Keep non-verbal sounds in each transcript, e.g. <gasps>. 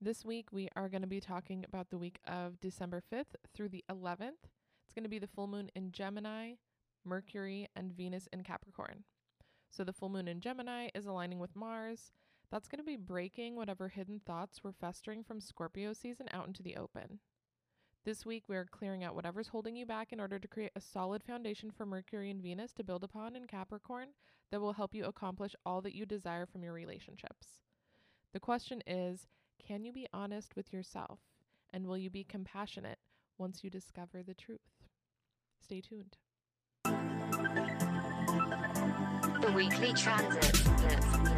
This week, we are going to be talking about the week of December 5th through the 11th. It's going to be the full moon in Gemini, Mercury, and Venus in Capricorn. So, the full moon in Gemini is aligning with Mars. That's going to be breaking whatever hidden thoughts were festering from Scorpio season out into the open. This week, we are clearing out whatever's holding you back in order to create a solid foundation for Mercury and Venus to build upon in Capricorn that will help you accomplish all that you desire from your relationships. The question is can you be honest with yourself? And will you be compassionate once you discover the truth? Stay tuned. The weekly transit.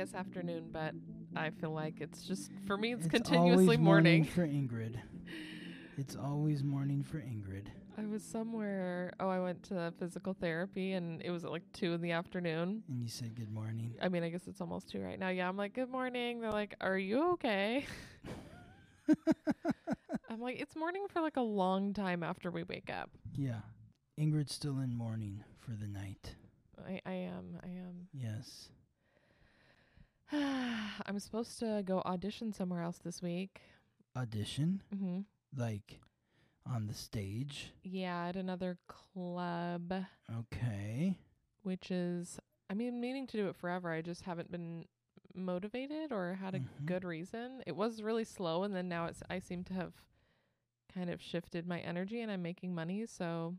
Guess afternoon, but I feel like it's just, for me, it's, It's continuously always morning. for Ingrid. <laughs> It's always morning for Ingrid. I was somewhere, oh, I went to physical therapy and it was at like two in the afternoon. And you said good morning. I mean, I guess it's almost two right now. Yeah, I'm like, good morning. They're like, are you okay? <laughs> I'm like, it's morning for like a long time after we wake up. Yeah. Ingrid's still in mourning for the night. I, I am. I am. Yes. <sighs> I'm supposed to go audition somewhere else this week. Audition, hmm like on the stage. Yeah, at another club, Okay. which is, I mean, meaning to do it forever. I just haven't been motivated or had a Mhm. good reason. It was really slow, and then now it's, I seem to have kind of shifted my energy and I'm making money. So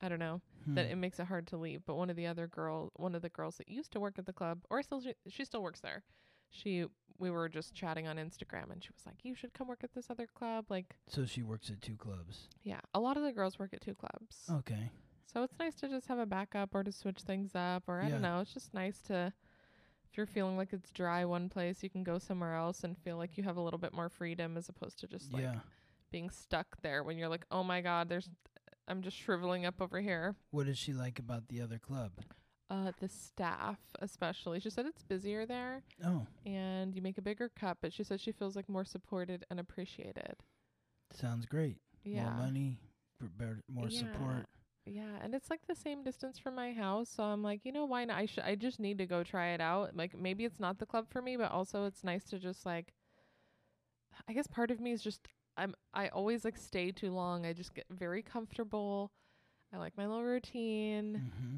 I don't know that Hmm. it makes it hard to leave. But one of the other girl, one of the girls that used to work at the club, or still she, she still works there. She we were just chatting on Instagram, and she was like, "You should come work at this other club." Like, So she works at two clubs. yeah, a lot of the girls work at two clubs, Okay. so it's nice to just have a backup or to switch things up, or I Yeah. don't know. It's just nice to. If you're feeling like it's dry one place, you can go somewhere else and feel like you have a little bit more freedom as opposed to just like yeah. being stuck there when you're like, oh my god, there's, I'm just shriveling up over here. What does she like about the other club? Uh, the staff, especially. She said it's busier there Oh, and you make a bigger cut, but she said she feels like more supported and appreciated. sounds great. Yeah. More money, better, more Yeah. support. Yeah, and it's like the same distance from my house, so I'm like, you know, why not? I should. I just need to go try it out. Like maybe it's not the club for me, but also it's nice to just like. I guess part of me is just I'm. I always like stay too long. I just get very comfortable. I like my little routine. hmm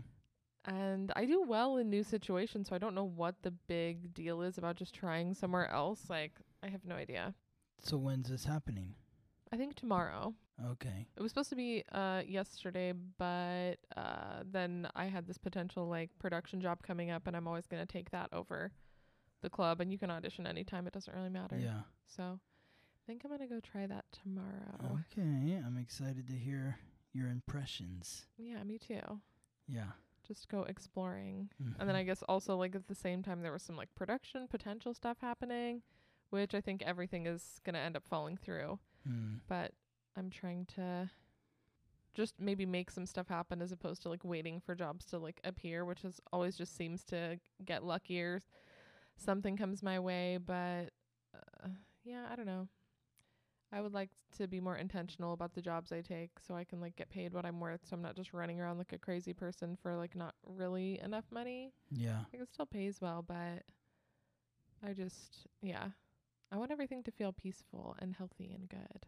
and I do well in new situations, so I don't know what the big deal is about just trying somewhere else. Like, I have no idea. So when's this happening? I think tomorrow. Okay. It was supposed to be uh yesterday, but uh then I had this potential like production job coming up and I'm always going to take that over the club and you can audition anytime, it doesn't really matter. Yeah. So, think I'm going to go try that tomorrow. Okay. I'm excited to hear your impressions. Yeah, me too. Yeah. Just go exploring. And then Mhm. I guess also like at the same time there was some like production potential stuff happening, which I think everything is gonna end up falling through. Hmm. But I'm trying to just maybe make some stuff happen as opposed to like waiting for jobs to like appear, which is always just seems to get luckier. Something comes my way, but uh, yeah, I don't know. I would like to be more intentional about the jobs I take so I can like get paid what I'm worth so I'm not just running around like a crazy person for like not really enough money. Yeah. Like it still pays well, but I just yeah. I want everything to feel peaceful and healthy and good.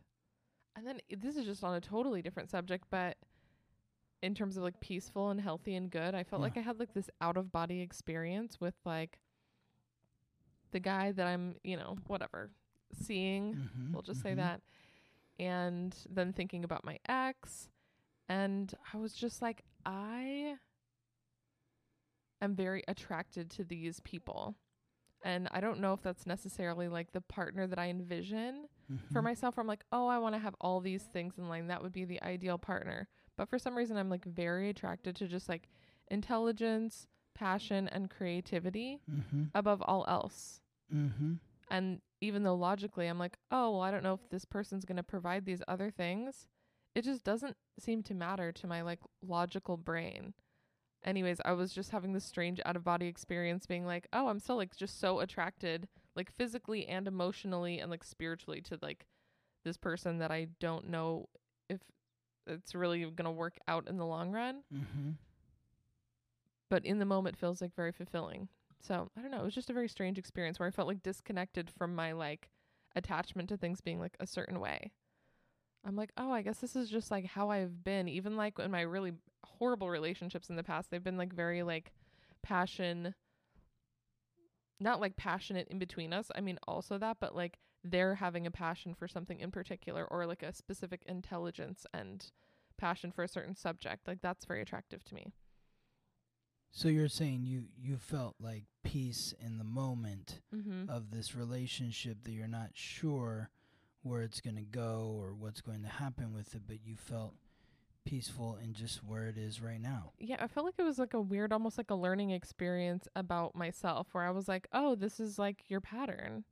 And then this is just on a totally different subject, but in terms of like peaceful and healthy and good, I felt Yeah. like I had like this out of body experience with like the guy that I'm, you know, whatever, seeing. Mhm, We'll just say mhm. that. And then thinking about my ex. And I was just like, I am very attracted to these people. And I don't know if that's necessarily like the partner that I envision for Mhm. myself. I'm like, oh, I want to have all these things in line. That would be the ideal partner. But for some reason, I'm like very attracted to just like intelligence, passion and creativity Mm-hmm. above all else. Mm-hmm. And even though logically I'm like, oh, well, I don't know if this person's going to provide these other things, it just doesn't seem to matter to my like logical brain. Anyways, I was just having this strange out of body experience being like, oh, I'm still like just so attracted, like physically and emotionally and like spiritually to like this person that I don't know if it's really going to work out in the long run. Mm-hmm. But in the moment feels like very fulfilling. So I don't know. It was just a very strange experience where I felt like disconnected from my like attachment to things being like a certain way. I'm like, oh, I guess this is just like how I've been. Even like in my really horrible relationships in the past, they've been like very like passion, not like passionate in between us. I mean, also that, but like they're having a passion for something in particular or like a specific intelligence and passion for a certain subject. Like that's very attractive to me. So you're saying you you felt like peace in the moment Mm-hmm. of this relationship that you're not sure where it's going to go or what's going to happen with it, but you felt peaceful in just where it is right now. yeah, I felt like it was like a weird, almost like a learning experience about myself where I was like, oh, this is like your pattern.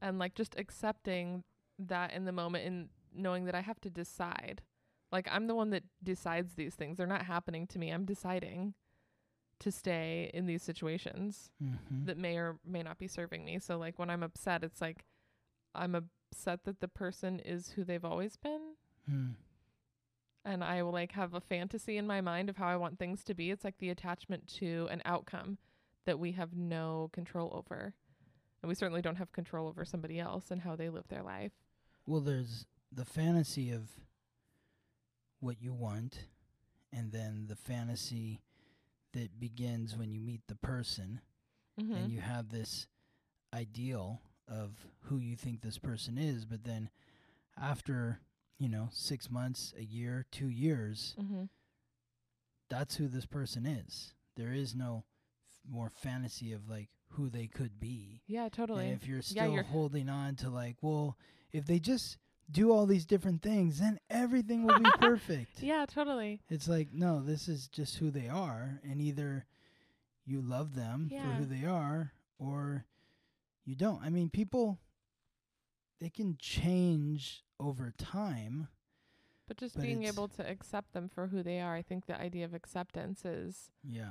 And like just accepting that in the moment and knowing that I have to decide. Like I'm the one that decides these things. They're not happening to me. I'm deciding to stay in these situations Mm-hmm. that may or may not be serving me. So like when I'm upset, it's like I'm upset that the person is who they've always been Hmm. and I will like have a fantasy in my mind of how I want things to be. It's like the attachment to an outcome that we have no control over. And we certainly don't have control over somebody else and how they live their life. Well, there's the fantasy of what you want, and then the fantasy that begins when you meet the person, Mm-hmm. and you have this ideal of who you think this person is, but then after, you know, six months, a year, two years, mm-hmm. that's who this person is. There is no f- more fantasy of like who they could be. Yeah, totally. And if you're Yeah, still you're- holding on to like, well, if they just do all these different things, then everything will be <laughs> perfect. yeah, totally. It's like, no, this is just who they are, and either you love them for who they are or you don't. I mean, people they can change over time. But just But being able to accept them for who they are, I think the idea of acceptance is Yeah.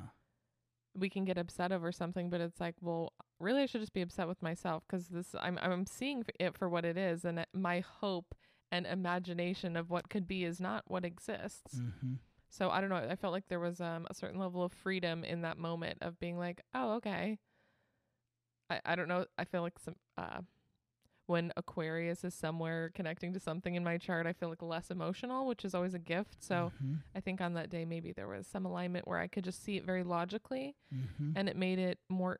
we can get upset over something, but it's like, well, really, I should just be upset with myself because this I'm I'm seeing it for what it is, and it, my hope and imagination of what could be is not what exists. Mm-hmm. So I don't know. I felt like there was um a certain level of freedom in that moment of being like, oh, okay. I I don't know. I feel like some uh when Aquarius is somewhere connecting to something in my chart, I feel like less emotional, which is always a gift. So mm-hmm. I think on that day maybe there was some alignment where I could just see it very logically Mm-hmm. and it made it more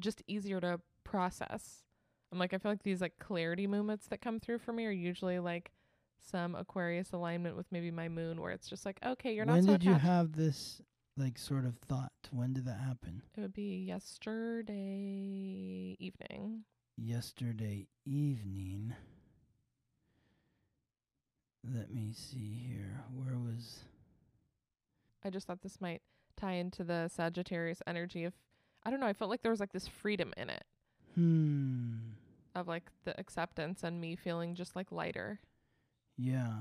just easier to process. I'm like I feel like these like clarity moments that come through for me are usually like some Aquarius alignment with maybe my moon where it's just like okay, you're when not so When did you have this like sort of thought? When did that happen? It would be yesterday evening. Yesterday evening. Let me see here. Where was I just thought this might tie into the Sagittarius energy of I don't know, I felt like there was like this freedom in it Hmm. of like the acceptance and me feeling just like lighter. Yeah.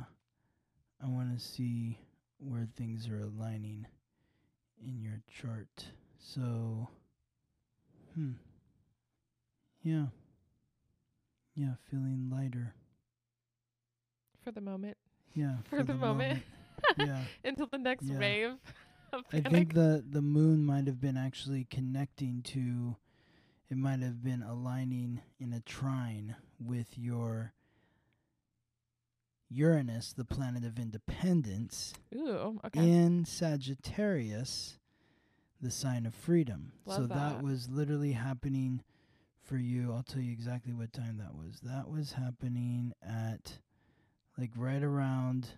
I want to see where things are aligning in your chart. So, hmm. Yeah. Yeah, feeling lighter. For the moment. Yeah. <laughs> For, the, moment. <laughs> yeah. Until the next Yeah. wave <laughs> I think the the moon might have been actually connecting to it might have been aligning in a trine with your Uranus, the planet of independence, Ooh, okay. in Sagittarius, the sign of freedom. so that that. was literally happening for you. I'll tell you exactly what time that was. That was happening at like right around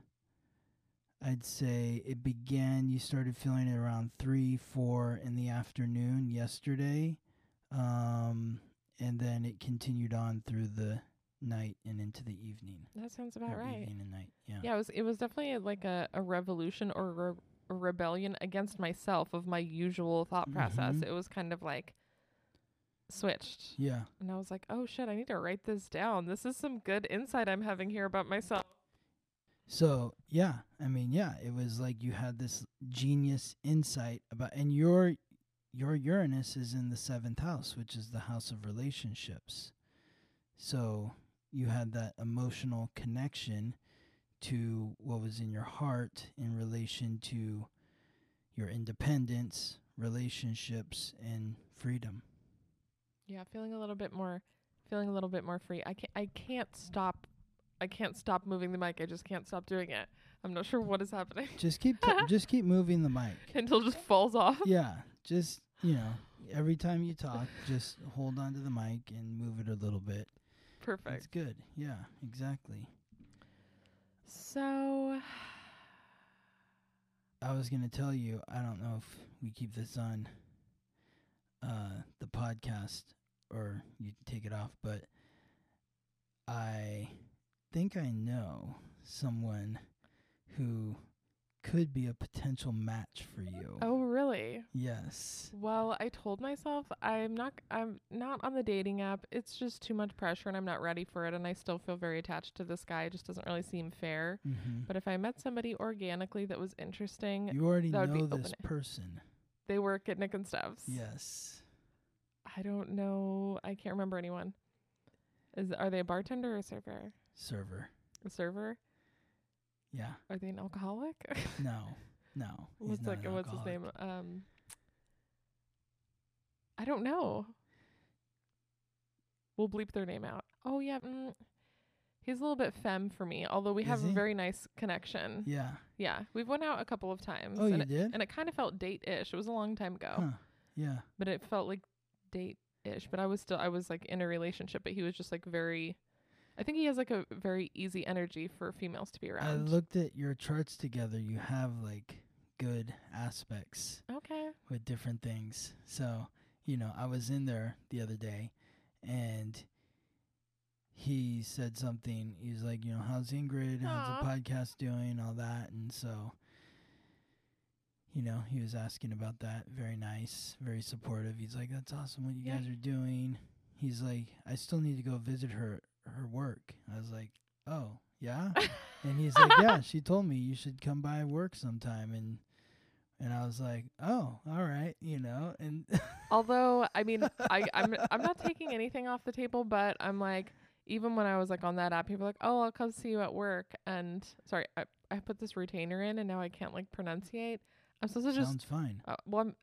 I'd say it began you started feeling it around 3 4 in the afternoon yesterday. Um and then it continued on through the night and into the evening. that sounds about or right. Evening and night. Yeah. Yeah, it was it was definitely like a, a revolution or re- a rebellion against myself of my usual thought process. Mhm. It was kind of like switched. Yeah. And I was like, oh shit, I need to write this down. This is some good insight I'm having here about myself. So yeah, I mean, yeah, it was like you had this genius insight about, and your your Uranus is in the seventh house, which is the house of relationships. So you had that emotional connection to what was in your heart in relation to your independence, relationships, and freedom. Yeah, feeling a little bit more feeling a little bit more free. I can't I can't stop I can't stop moving the mic. I just can't stop doing it. I'm not sure what is happening Just keep t- <laughs> just keep moving the mic. <laughs> until it just falls off. yeah, just you know, every time you talk, just hold on to the mic and move it a little bit. Perfect. It's good. Yeah, exactly. So <sighs> I was gonna tell you. I don't know if we keep this on uh, the podcast or you take it off, but I think I know someone who could be a potential match for you. Oh really? Yes. Well, I told myself I'm not I'm not on the dating app. It's just too much pressure and I'm not ready for it and I still feel very attached to this guy. It just doesn't really seem fair. Mm-hmm. But if I met somebody organically that was interesting, You already that would be know this person. they work at Nick and Stef's. Yes. I don't know. I can't remember anyone. Is are they a bartender or a server? Server. A server? Yeah. Are they an alcoholic? <laughs> No. No. what's like what's his name? Um I don't know. We'll bleep their name out. Oh yeah, mm, he's a little bit femme for me. Although we have Is a very nice connection. Yeah. Yeah, we've went out a couple of times. Oh, and you it, did? and it kind of felt date-ish. It was a long time ago, Huh. Yeah. but it felt like date-ish. But I was still I was like in a relationship, but he was just like very. I think he has like a very easy energy for females to be around. I looked at your charts together. You have like good aspects okay. with different things. So, you know, I was in there the other day and he said something. He's like, you know, how's Ingrid? How's the podcast doing? All that. And so, you know, he was asking about that. Very nice, very supportive. He's like, that's awesome what you Yeah. guys are doing. He's like, I still need to go visit her her work. I was like, oh, yeah? <laughs> And he's like, "Yeah, she told me you should come by work sometime." And and I was like, "Oh, all right, you know." And <laughs> Although I mean, I I'm I'm not taking anything off the table, but I'm like, even when I was like on that app, people were like, "Oh, I'll come see you at work." And sorry, I I put this retainer in, and now I can't like pronunciate. I'm supposed to just sounds fine. uh, well, I'm,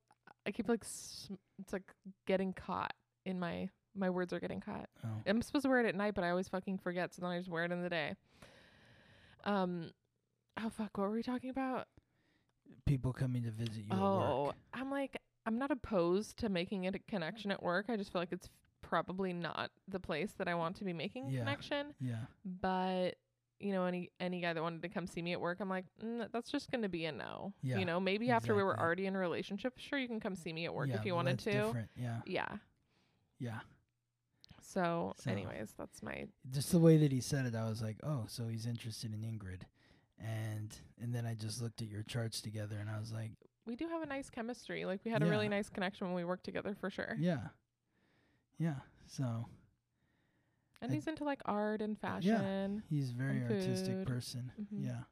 I keep like sm- it's like getting caught in my my words are getting caught. Oh, I'm supposed to wear it at night, but I always fucking forget, so then I just wear it in the day. Um, oh fuck, what were we talking about? people coming to visit you Oh, work. I'm like, I'm not opposed to making it a connection at work. I just feel like it's probably not the place that I want to be making a Yeah. connection. Yeah, But you know, any any guy that wanted to come see me at work, I'm like, mm, that's just gonna be a no. Yeah, You know, maybe after we were already in a relationship, sure you can come see me at work yeah, if you wanted to. Different. Yeah, Yeah. yeah. So, So- anyways, that's my Just the way that he said it, I was like, "Oh, so he's interested in Ingrid." And and then I just looked at your charts together, and I was like, we do have a nice chemistry. Like we had a really nice connection when we worked together for sure. "Yeah, yeah." So And I- he's into like art and fashion. Yeah. he's a very artistic food. person. Mhm. Yeah,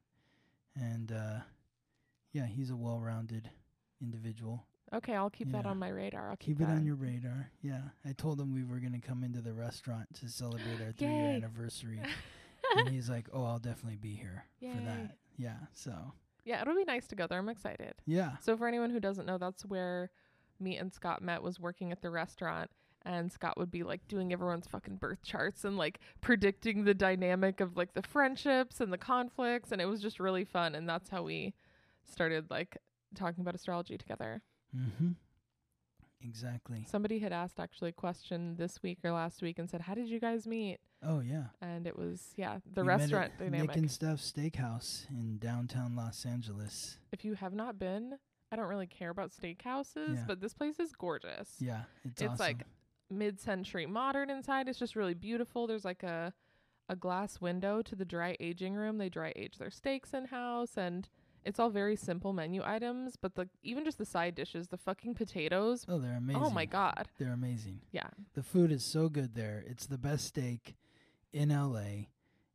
and uh, yeah, he's a well-rounded individual. Okay, I'll keep that on my radar. I'll keep, Keep it that on your radar. Yeah. I told him we were going to come into the restaurant to celebrate our three year anniversary. <laughs> and he's like, oh, I'll definitely be here for that. Yeah. So, Yeah, it'll be nice to go there. I'm excited. yeah. So for anyone who doesn't know, that's where me and Scott met was working at the restaurant and Scott would be like doing everyone's fucking birth charts and like predicting the dynamic of like the friendships and the conflicts and it was just really fun and that's how we started like talking about astrology together. Mm-hmm. Exactly. Somebody had asked actually a question this week or last week and said, "How did you guys meet?" Oh, yeah. And it was yeah, the We restaurant dynamic. Nick and Stef Steakhouse in downtown Los Angeles. if you have not been, I don't really care about steakhouses, Yeah. but this place is gorgeous. Yeah. It's, It's awesome. like mid-century modern inside. It's just really beautiful. There's like a a glass window to the dry aging room. They dry age their steaks in house and It's all very simple menu items, but the even just the side dishes, the fucking potatoes. Oh, they're amazing. Oh my god. They're amazing. Yeah. The food is so good there. It's the best steak in LA.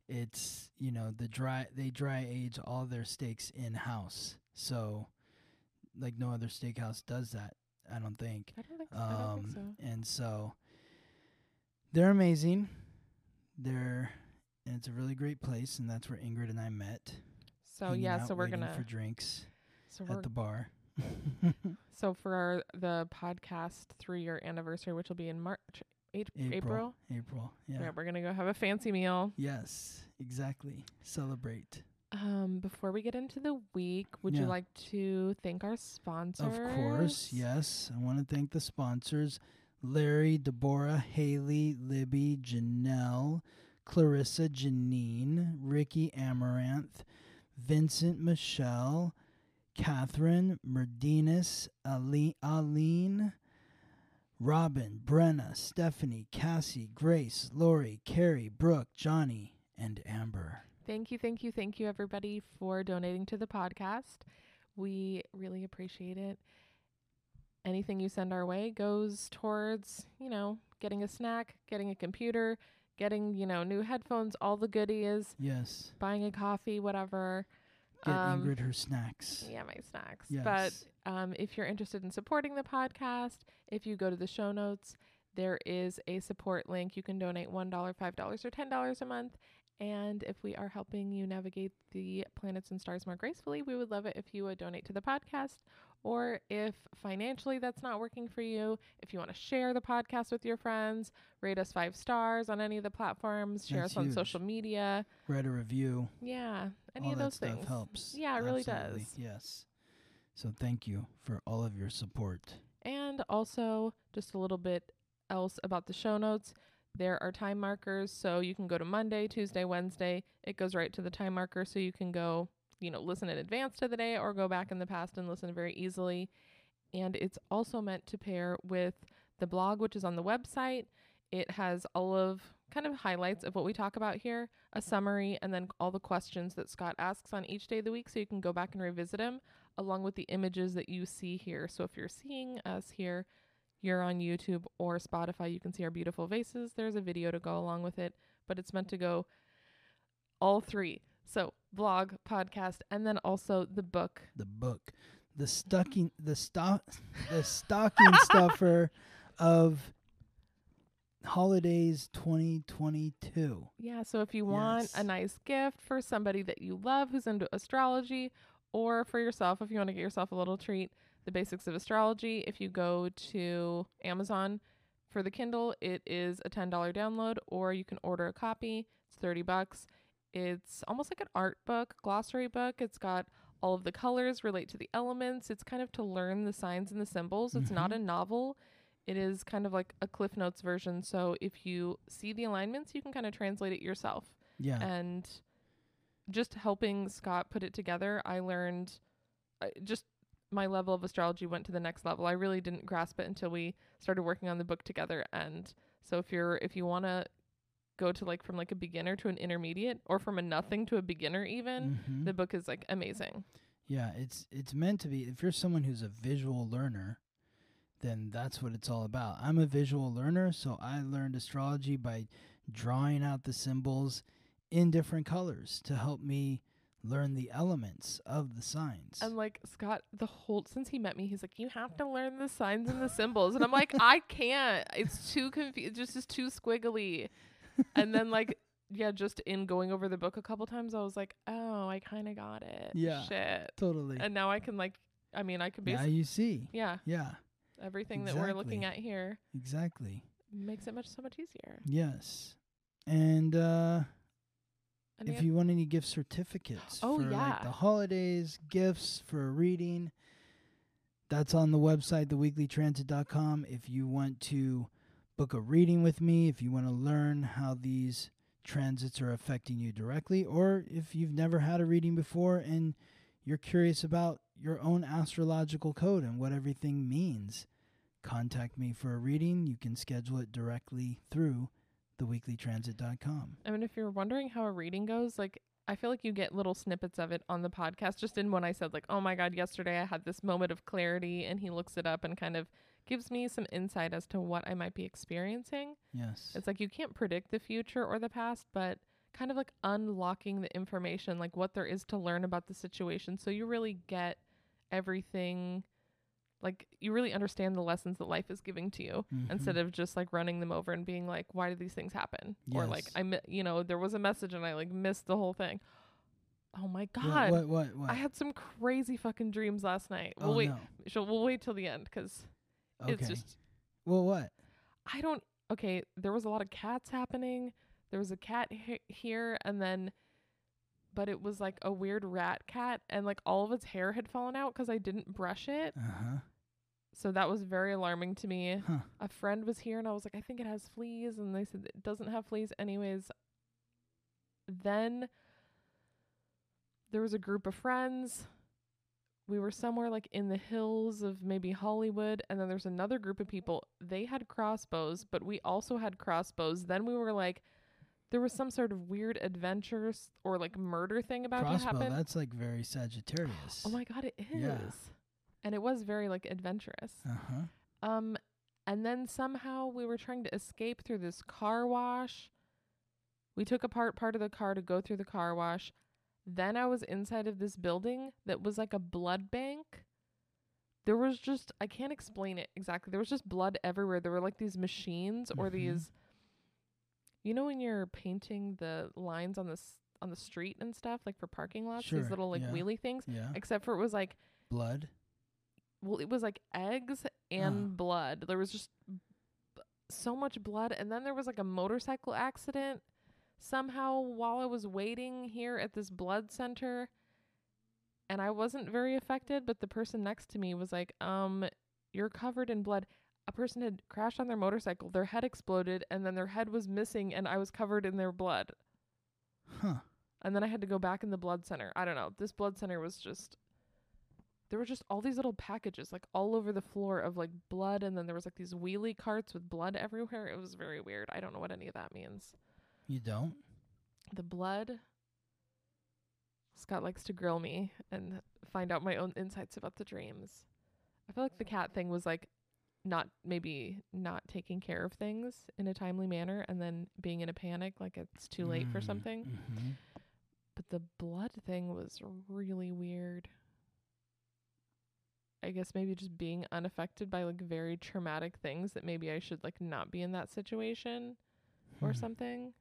It's, you know, the dry they dry age all their steaks in house. So like no other steakhouse does that, I don't think. I don't think so. I don't think Um so. and so they're amazing. They're and it's a really great place and that's where Ingrid and I met. So hanging yeah, out, so we're waiting gonna for drinks so at the bar. <laughs> so for our, the podcast three year anniversary, which will be in March, April. April. April. Yeah. Yeah, we're gonna go have a fancy meal. Yes, exactly. Celebrate. Um, before we get into the week, would you like to thank our sponsors? Of course, yes. I want to thank the sponsors Larry, Deborah, Haley, Libby, Janelle, Clarissa, Janine, Ricky Amaranth, Vincent, Michelle, Catherine, Merdinas, Ali- Aline, Robin, Brenna, Stephanie, Cassie, Grace, Lori, Carrie, Brooke, Johnny, and Amber. Thank you, thank you, thank you, everybody, for donating to the podcast. We really appreciate it. Anything you send our way goes towards, you know, getting a snack, getting a computer, getting, you know, new headphones, all the goodies, Yes. buying a coffee, whatever. Get Um, Ingrid her snacks. Yeah, my snacks. Yes. But um, if you're interested in supporting the podcast, if you go to the show notes, there is a support link. You can donate $1, $5, or $10 a month. And if we are helping you navigate the planets and stars more gracefully, we would love it if you would donate to the podcast. Or if financially that's not working for you, if you want to share the podcast with your friends, rate us five stars on any of the platforms, share That's us on huge. social media. Write a review. Yeah, any all of those things. helps. Yeah, it really does. Yes. So thank you for all of your support. And also, just a little bit else about the show notes. There are time markers, so you can go to Monday, Tuesday, Wednesday. It goes right to the time marker, so you can go, you know, listen in advance to the day or go back in the past and listen very easily. And it's also meant to pair with the blog, which is on the website. It has all of kind of highlights of what we talk about here, a summary, and then all the questions that Scott asks on each day of the week, so you can go back and revisit them along with the images that you see here. So if you're seeing us here, you're on YouTube or Spotify, you can see our beautiful faces. There's a video to go along with it, but it's meant to go all three. So blog, podcast, and then also the book. The book, the stocking, the stock, the stocking <laughs> stuffer of holidays 2022. Yeah, so if you want Yes. a nice gift for somebody that you love who's into astrology, or for yourself, if you want to get yourself a little treat, the basics of astrology, if you go to Amazon for the Kindle, it is a $10 download, or you can order a copy. It's 30 bucks. It's almost like an art book, glossary book. It's got all of the colors relate to the elements. It's kind of to learn the signs and the symbols. It's not Mhm. a novel. It is kind of like a Cliff Notes version. So if you see the alignments, you can kind of translate it yourself. Yeah. And just helping Scott put it together, I learned uh, just my level of astrology went to the next level. I really didn't grasp it until we started working on the book together. And so if you're if you want to go to like from like a beginner to an intermediate or from a nothing to a beginner even, Mhm. the book is like amazing. Yeah, it's it's meant to be. If you're someone who's a visual learner, then that's what it's all about. I'm a visual learner, so I learned astrology by drawing out the symbols in different colors to help me learn the elements of the signs. And like Scott, the whole since he met me, he's like, "You have to learn the signs and the symbols," and I'm like, "I can't. It's too confused. Just is too squiggly." And then like, yeah, just in going over the book a couple times, I was like, "Oh, I kind of got it." Yeah. Shit. totally. And now I can like, I mean, I could now basically, you see. yeah, Yeah, everything that we're looking at here exactly. makes it much so much easier. Yes. And uh if you want any gift certificates Oh, for like yeah. the holidays, gifts for a reading, that's on the website, theweeklytransit.com. If you want to book a reading with me, if you want to learn how these transits are affecting you directly, or if you've never had a reading before and you're curious about your own astrological code and what everything means, contact me for a reading. You can schedule it directly through theweeklytransit.com. I mean, if you're wondering how a reading goes, like I feel like you get little snippets of it on the podcast. Just in when I said like, "Oh my god, yesterday I had this moment of clarity," and he looks it up and kind of gives me some insight as to what I might be experiencing. Yes. It's like you can't predict the future or the past, but kind of like unlocking the information, like what there is to learn about the situation, so you really get everything. Like you really understand the lessons that life is giving to you Mhm. instead of just like running them over and being like, why did these things happen? Or like, I, mi- you know, there was a message and I like missed the whole thing. Oh my God. What? What? What? I had some crazy fucking dreams last night. oh We'll wait. no. We'll wait till the end 'cause Okay. it's just, well, what? I don't, okay. There was a lot of cats happening. There was a cat he- here and then, but it was like a weird rat cat and like all of its hair had fallen out 'cause I didn't brush it. Uh huh. So that was very alarming to me. Huh. a friend was here and I was like, I think it has fleas. And they said it doesn't have fleas. Anyways, then there was a group of friends. We were somewhere like in the hills of maybe Hollywood. And then there's another group of people. They had crossbows, but we also had crossbows. Then we were like, there was some sort of weird adventures or like murder thing about Crossbow. to happen. That's like very Sagittarius. oh my God, it is. Yeah. And it was very like adventurous. Uh huh. Um, and then somehow we were trying to escape through this car wash. We took apart part of the car to go through the car wash. Then I was inside of this building that was like a blood bank. There was just I can't explain it exactly. There was just blood everywhere. There were like these machines or Mhm. these you know when you're painting the lines on the s- on the street and stuff like for parking lots, Sure, these little like yeah. wheelie things, Yeah. except for it was like Blood. well, it was like eggs and blood. There was just so much blood. And then there was like a motorcycle accident somehow while I was waiting here at this blood center. And I wasn't very affected, but the person next to me was like, um, you're covered in blood. A person had crashed on their motorcycle, their head exploded, and then their head was missing, and I was covered in their blood. Huh. And then I had to go back in the blood center. I don't know. This blood center was just there were just all these little packages like all over the floor of like blood and then there was like these wheelie carts with blood everywhere. It was very weird. I don't know what any of that means. You don't? The blood Scott likes to grill me and find out my own insights about the dreams. I feel like the cat thing was like not maybe not taking care of things in a timely manner and then being in a panic like it's too late for Mm, something. mhm. But the blood thing was really weird. I guess maybe just being unaffected by like very traumatic things that maybe I should like not be in that situation or Hmm. something.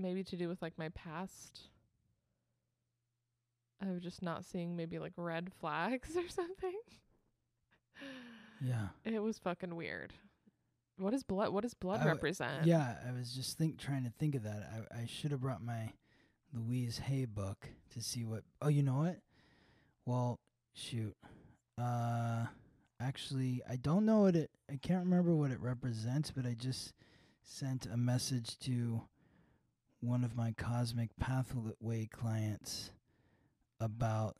Maybe to do with like my past of just not seeing maybe like red <laughs> flags or something. Yeah. It was fucking weird. What does blood what does blood w- represent? Yeah, I was just think trying to think of that. I I should have brought my Louise Hay book to see what. Oh, you know what? Well, shoot. Uh, actually, I don't know what it. I can't remember what it represents, but I just sent a message to one of my cosmic pathway clients about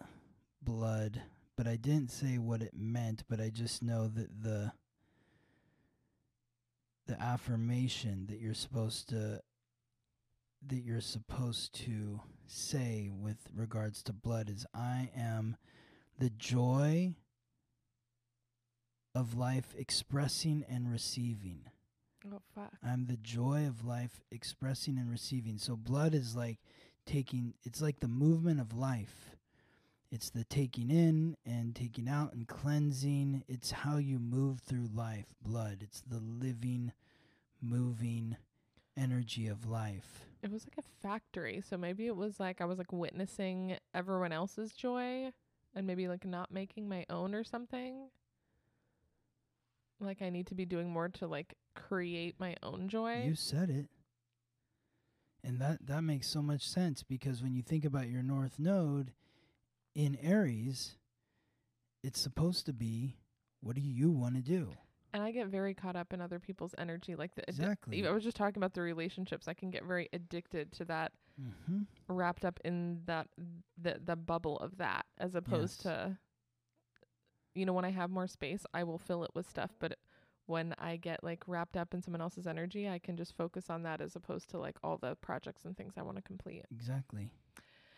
blood, but I didn't say what it meant. But I just know that the the affirmation that you're supposed to that you're supposed to say with regards to blood is I am the joy of life expressing and receiving. Oh fuck. I'm the joy of life expressing and receiving. So blood is like taking it's like the movement of life. It's the taking in and taking out and cleansing. It's how you move through life. Blood. It's the living, moving energy of life. It was like a factory, so maybe it was like I was like witnessing everyone else's joy and maybe like not making my own or something. Like I need to be doing more to like create my own joy. You said it. And that that makes so much sense because when you think about your north node in Aries, it's supposed to be what do you want to do? and I get very caught up in other people's energy like the addi- Exactly. I was just talking about the relationships. I can get very addicted to that Mhm. wrapped up in that the the bubble of that as opposed Yes. to you know when I have more space I will fill it with stuff but when I get like wrapped up in someone else's energy, I can just focus on that as opposed to like all the projects and things I want to complete. Exactly.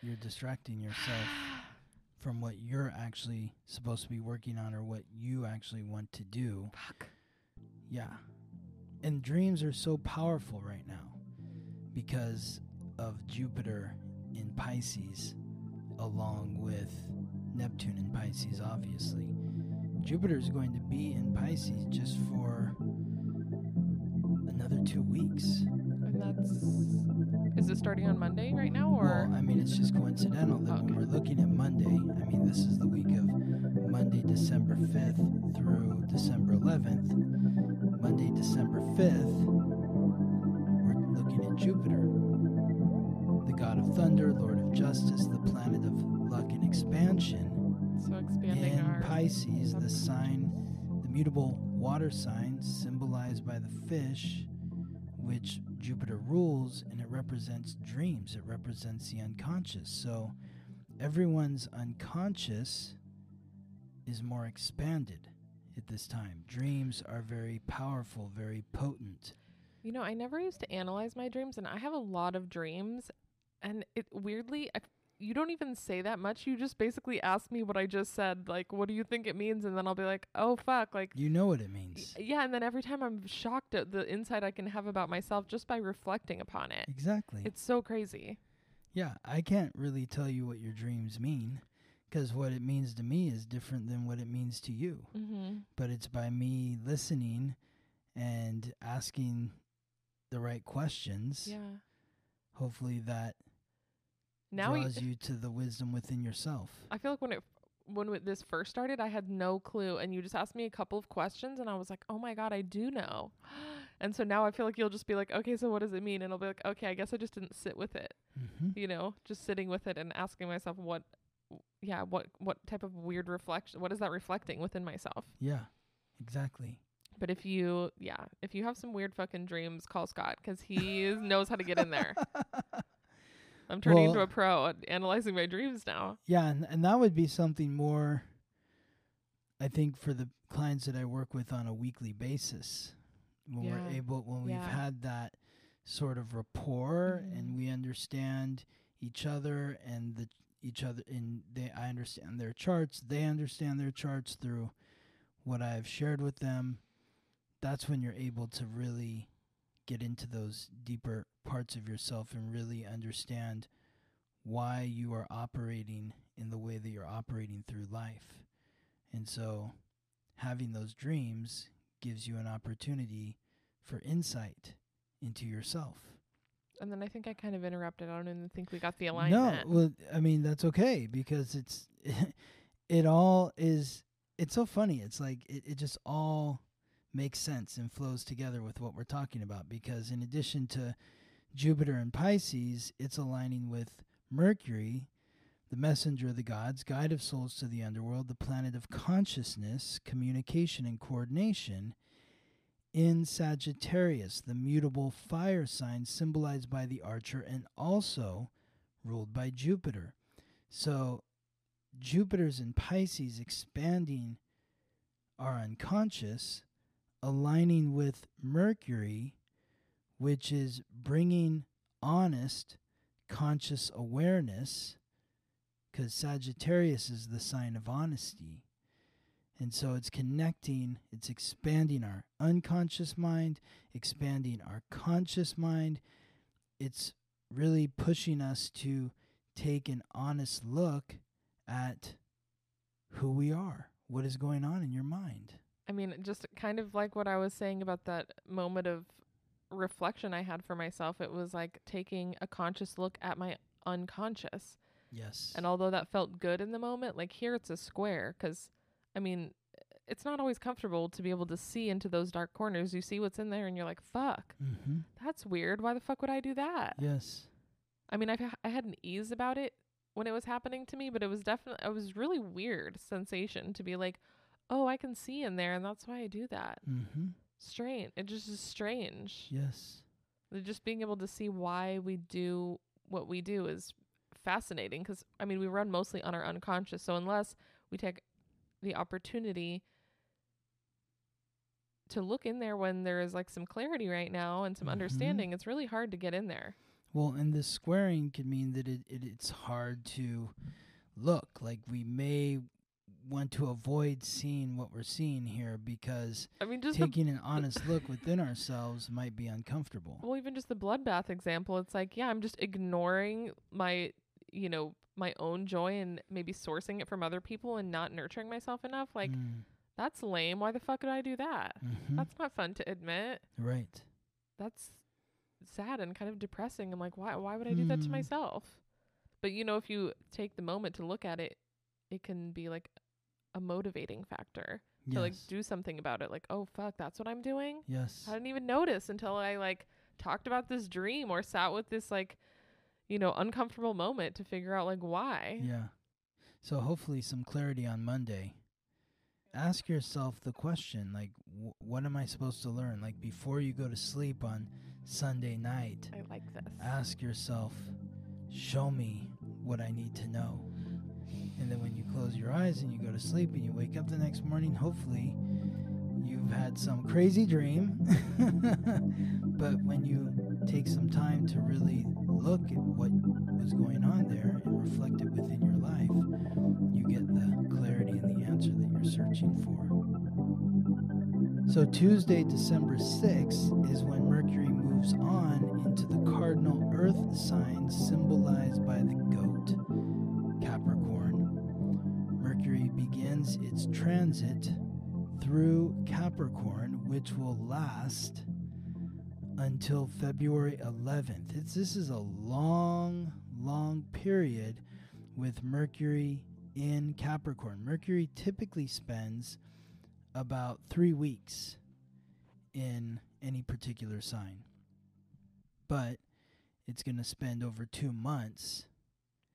You're distracting yourself <sighs> from what you're actually supposed to be working on or what you actually want to do. Fuck. Yeah. And dreams are so powerful right now because of Jupiter in Pisces, along with Neptune in Pisces, obviously. Jupiter is going to be in Pisces just for another two weeks. And that's is it starting on Monday right now or Well, I mean, it's just coincidental that when we're looking at Monday, I mean, this is the week of Monday, December 5th through December 11th. Monday, December 5th, we're looking at Jupiter, the god of thunder, lord of justice, the planet of luck and expansion. so expanding In our Pisces, the sign, the mutable water sign, symbolized by the fish, which Jupiter rules, and it represents dreams. It represents the unconscious. So everyone's unconscious is more expanded at this time. Dreams are very powerful, very potent. You know, I never used to analyze my dreams, and I have a lot of dreams. And it weirdly, I, you don't even say that much. You just basically ask me what I just said, like, "What do you think it means?" And then I'll be like, "Oh fuck!" Like, You know what it means. yeah. And then every time I'm shocked at the insight I can have about myself just by reflecting upon it. Exactly. It's so crazy. Yeah, I can't really tell you what your dreams mean because what it means to me is different than what it means to you. Mm-hmm. But it's by me listening and asking the right questions. Yeah. Hopefully that Now, draws you, you to the wisdom within yourself. I feel like when it when this first started, I had no clue, and you just asked me a couple of questions, and I was like, "Oh my god, I do know." <gasps> And so now I feel like you'll just be like, "Okay, so what does it mean?" And I'll be like, "Okay, I guess I just didn't sit with it." hmm You know, just sitting with it and asking myself, "What, yeah, what what type of weird reflection? What is that reflecting within myself?" Yeah, exactly. But if you, yeah, if you have some weird fucking dreams, call Scott because he knows how to get in there. <laughs> I'm turning into a pro at analyzing my dreams now. Yeah, and, and that would be something more, I think, for the clients that I work with on a weekly basis. When we're able, when we've had that sort of rapport Mhm. and we understand each other and the each other and they I understand their charts, they understand their charts through what I've shared with them. That's when you're able to really get into those deeper parts of yourself and really understand why you are operating in the way that you're operating through life. And so having those dreams gives you an opportunity for insight into yourself. And then I think I kind of interrupted. I don't even think we got the alignment. No, well, I mean that's okay because it's <laughs> it all is it's so funny. It's like it, it just all makes sense and flows together with what we're talking about because in addition to Jupiter and Pisces, it's aligning with Mercury, the messenger of the gods, guide of souls to the underworld, the planet of consciousness, communication and coordination in Sagittarius, the mutable fire sign symbolized by the archer and also ruled by Jupiter. So Jupiter's in Pisces expanding our unconscious, aligning with Mercury, which is bringing honest, conscious awareness, because Sagittarius is the sign of honesty. And so it's connecting, it's expanding our unconscious mind, expanding our conscious mind. It's really pushing us to take an honest look at who we are, what is going on in your mind. I mean, just kind of like what I was saying about that moment of reflection I had for myself. It was like taking a conscious look at my unconscious. Yes. And although that felt good in the moment, like here it's a square 'cause I mean, it's not always comfortable to be able to see into those dark corners. You see what's in there and you're like, "Fuck, mm-hmm. that's weird. Why the fuck would I do that?" Yes. I mean, I've ha- I had an ease about it when it was happening to me, but it was definitely it was really weird sensation to be like, "Oh, I can see in there and that's why I do that." Mm-hmm. Strange. It just is strange. Yes. Just being able to see why we do what we do is fascinating because I mean, we run mostly on our unconscious. So unless we take the opportunity to look in there when there is like some clarity right now and some Mhm. understanding. It's really hard to get in there. Well, and the squaring could mean that it, it it's hard to look. Like we may want to avoid seeing what we're seeing here because I mean, just the taking an honest look within ourselves might be uncomfortable. Well, even just the bloodbath example, it's like, yeah, I'm just ignoring my, you know, my own joy and maybe sourcing it from other people and not nurturing myself enough. Like, Mm, that's lame. Why the fuck would I do that? mhm, That's not fun to admit. right. That's sad and kind of depressing. I'm like, why why would I do that to Hmm. myself? But you know, if you take the moment to look at it, it can be like a motivating factor to like do something about it. Like, oh fuck, that's what I'm doing? yes. I didn't even notice until I like talked about this dream or sat with this like you know uncomfortable moment to figure out like why. Yeah. So hopefully some clarity on Monday. Ask yourself the question like wh- what am I supposed to learn? Like before you go to sleep on Sunday night, I like this. ask yourself, show me what I need to know. And then when you close your eyes and you go to sleep and you wake up the next morning, hopefully you've had some crazy dream. <laughs> but when you take some time to really look at what was going on there and reflect it within your life, you get the clarity and the answer that you're searching for. So Tuesday, December 6th is when Mercury moves on into the cardinal earth sign symbolized by the goat. Begins its transit through Capricorn, which will last until February 11th. It's, this is a long, long period with Mercury in Capricorn. Mercury typically spends about three weeks in any particular sign. But it's going to spend over two months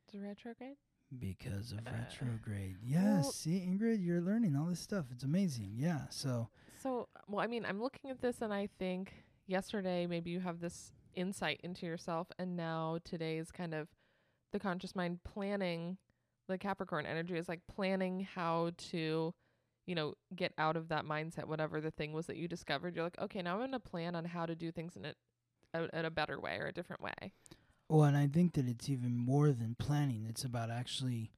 It's a retrograde. Because of Uh, retrograde. Yes, well- see, Ingrid, you're learning all this stuff. It's amazing. Yeah, so So, well, I mean, I'm looking at this and I think yesterday maybe you have this insight into yourself, and now today is kind of the conscious mind planning. The Capricorn energy is like planning how to, you know, get out of that mindset, whatever the thing was that you discovered. You're like, okay, now I'm going to plan on how to do things in a, a, in a better way or a different way. Well, and I think that it's even more than planning. It's about actually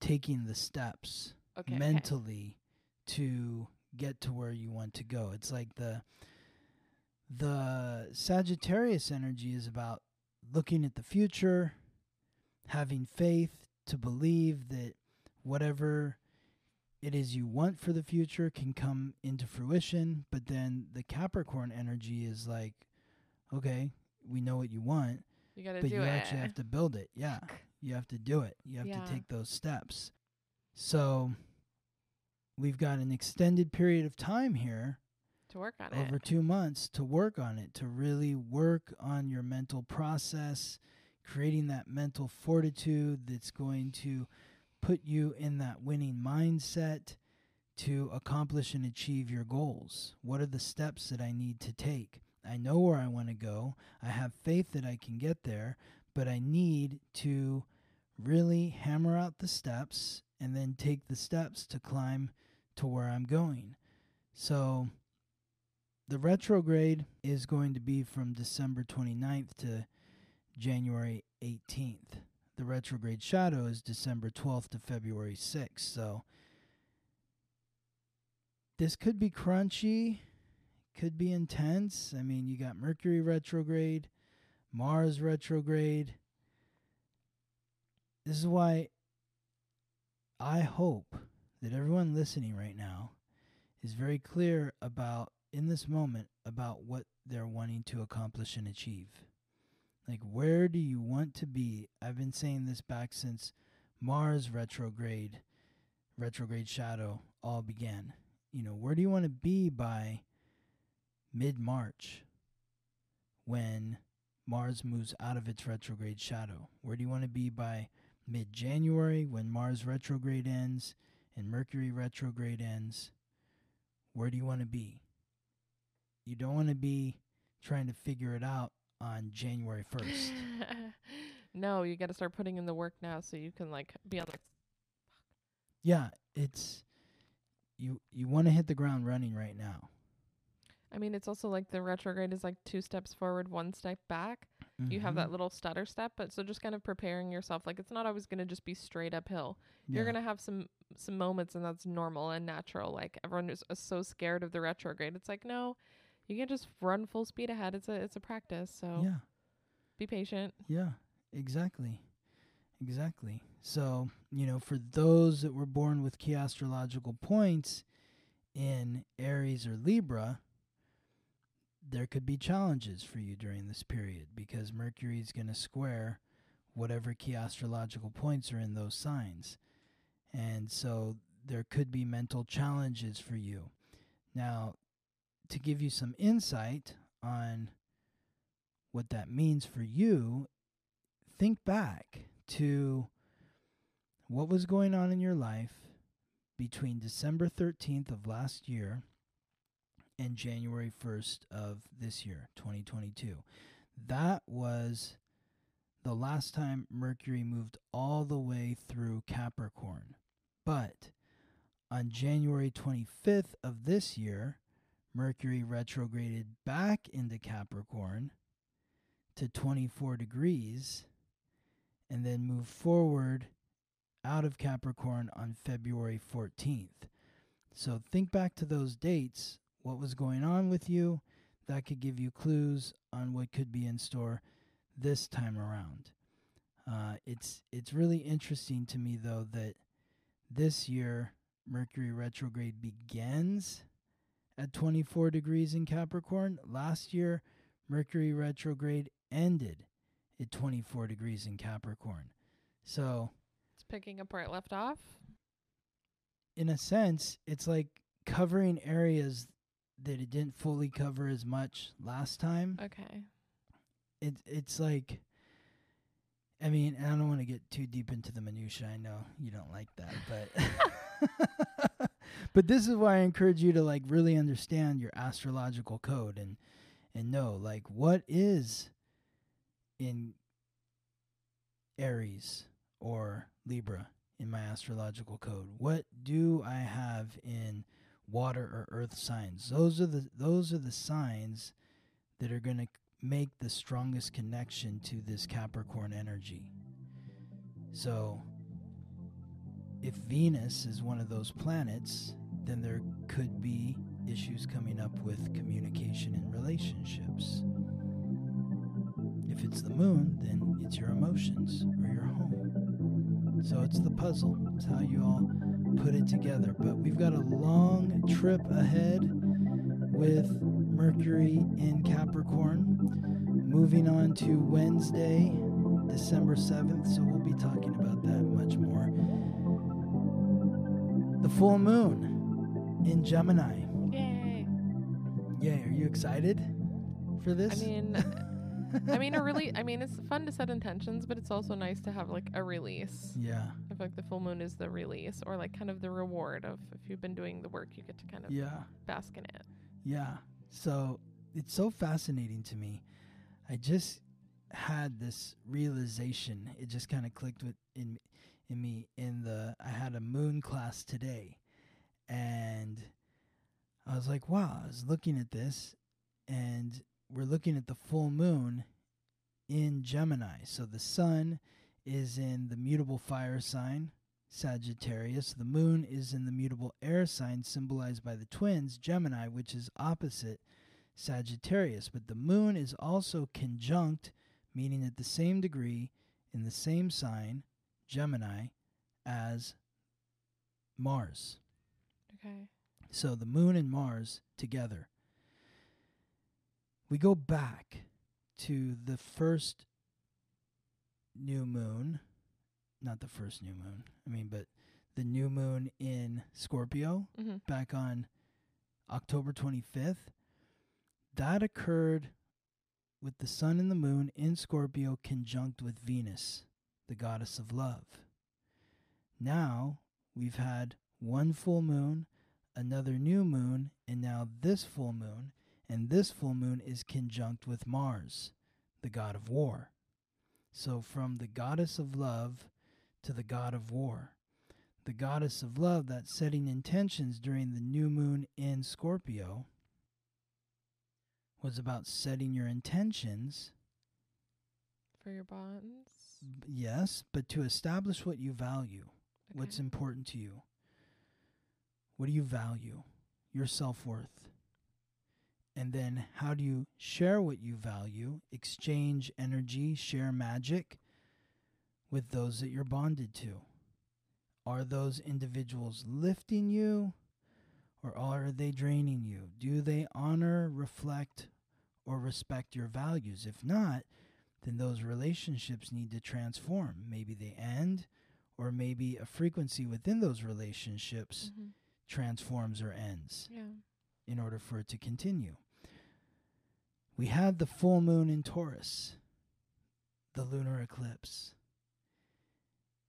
taking the steps Okay. okay. mentally to get to where you want to go. It's like the the Sagittarius energy is about looking at the future, having faith to believe that whatever it is you want for the future can come into fruition, but then the Capricorn energy is like okay, we know what you want, You got to but do you it. actually have to build it. Yeah. You have to do it. You have Yeah. to take those steps. So we've got an extended period of time here to work on it. over two months to work on it, to really work on your mental process, creating that mental fortitude that's going to put you in that winning mindset to accomplish and achieve your goals. What are the steps that I need to take? I know where I want to go. I have faith that I can get there, but I need to really hammer out the steps and then take the steps to climb to where I'm going. So the retrograde is going to be from December 29th to January 18th. The retrograde shadow is December 12th to February 6th. So this could be crunchy, could be intense. I mean, you got Mercury retrograde, Mars retrograde. This is why I hope that everyone listening right now is very clear about in this moment about what they're wanting to accomplish and achieve. Like, where do you want to be? I've been saying this back since Mars retrograde, retrograde shadow all began. You know, where do you want to be by mid March when Mars moves out of its retrograde shadow? Where do you want to be by mid January when Mars retrograde ends and Mercury retrograde ends? Where do you want to be? You don't want to be trying to figure it out on January 1st. <laughs> no, you got to start putting in the work now so you can like be on the yeah, it's you you want to hit the ground running right now. I mean, it's also like the retrograde is like two steps forward, one step back. You have that little stutter step, but so just kind of preparing yourself. Like it's not always going to just be straight uphill. You're going to have some some moments, and that's normal and natural. Like everyone is uh, so scared of the retrograde. It's like no, you can just run full speed ahead. It's a it's a practice. So Yeah. be patient. Yeah, exactly. Exactly. So, you know, for those that were born with key astrological points in Aries or Libra, there could be challenges for you during this period because Mercury is going to square whatever key astrological points are in those signs. And so there could be mental challenges for you. Now, to give you some insight on what that means for you, think back to what was going on in your life between December 13th of last year and January 1st of this year, 2022. That was the last time Mercury moved all the way through Capricorn. But on January 25th of this year, Mercury retrograded back into Capricorn to 24 degrees and then moved forward out of Capricorn on February 14th. So think back to those dates, what was going on with you. That could give you clues on what could be in store this time around. Uh, it's it's really interesting to me though that this year Mercury retrograde begins at 24 degrees in Capricorn. Last year Mercury retrograde ended at 24 degrees in Capricorn. So, It's picking up where it left off. in a sense, it's like covering areas that it didn't fully cover as much last time. Okay. It it's like I mean, I don't want to get too deep into the minutia. I know you don't like that, but <laughs> but this is why I encourage you to like really understand your astrological code and and know like what is in Aries or Libra in my astrological code. What do I have in water or earth signs? Those are the those are the signs that are going to make the strongest connection to this Capricorn energy. So, if Venus is one of those planets, then there could be issues coming up with communication and relationships. If it's the moon, then it's your emotions or your home. So it's the puzzle. It's how you all put it together. But we've got a long trip ahead with Mercury in Capricorn. Moving on to Wednesday, December 7th. So we'll be talking about that much more. The full moon in Gemini. Yay. Yay, are you excited for this? I mean, I mean, a really, I <laughs> mean, it's fun to set intentions, but it's also nice to have like a release. yeah, like the full moon is the release or like kind of the reward of if you've been doing the work, you get to kind of yeah. bask in it. Yeah. So it's so fascinating to me. I just had this realization. It just kind of clicked with in in me in the I had a moon class today and I was like, wow, I was looking at this and we're looking at the full moon in Gemini. So the sun is in the mutable fire sign Sagittarius. The moon is in the mutable air sign symbolized by the twins, Gemini, which is opposite Sagittarius. But the moon is also conjunct, meaning at the same degree, in the same sign, Gemini, as Mars. Okay. So the moon and Mars together. We go back to the first new moon, not the first new moon, I mean, but the new moon in Scorpio Mm-hmm. back on October 25th. That occurred with the sun and the moon in Scorpio conjunct with Venus, the goddess of love. Now we've had one full moon, another new moon, and now this full moon, and this full moon is conjunct with Mars, the god of war. So from the goddess of love to the god of war. The goddess of love that's setting intentions during the new moon in Scorpio was about setting your intentions, For your bonds. yes, but to establish what you value, what's important to you. What do you value? Your self worth. And then how do you share what you value, exchange energy, share magic with those that you're bonded to? Are those individuals lifting you or are they draining you? Do they honor, reflect, or respect your values? If not, then those relationships need to transform. Maybe they end, or maybe a frequency within those relationships Mhm. transforms or ends Yeah. In order for it to continue. We had the full moon in Taurus, the lunar eclipse,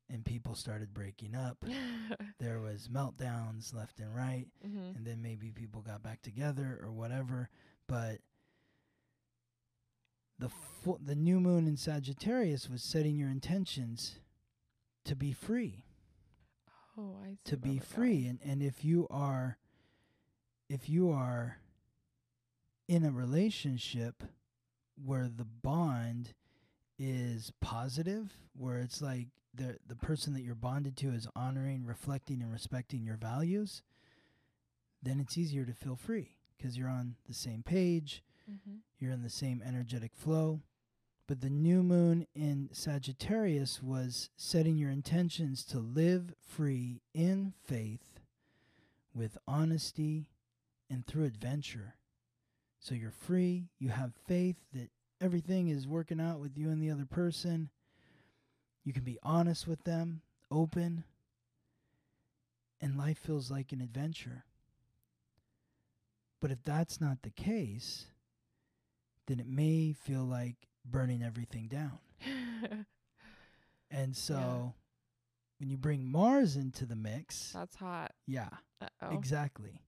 and people started breaking up. <laughs> There was meltdowns left and right, hmm and then maybe people got back together or whatever, but the the new moon in Sagittarius was setting your intentions to be free Oh, I see. to be free and and if you are if you are in a relationship where the bond is positive where it's like the the person that you're bonded to is honoring reflecting and respecting your values then it's easier to feel free because you're on the same page Mhm. you're in the same energetic flow. But the new moon in Sagittarius was setting your intentions to live free in faith with honesty and through adventure. So you're free, you have faith that everything is working out with you and the other person. You can be honest with them, open, and life feels like an adventure. But if that's not the case, then it may feel like burning everything down. <laughs> And so when you bring Mars into the mix, That's hot. yeah, Uh oh. exactly.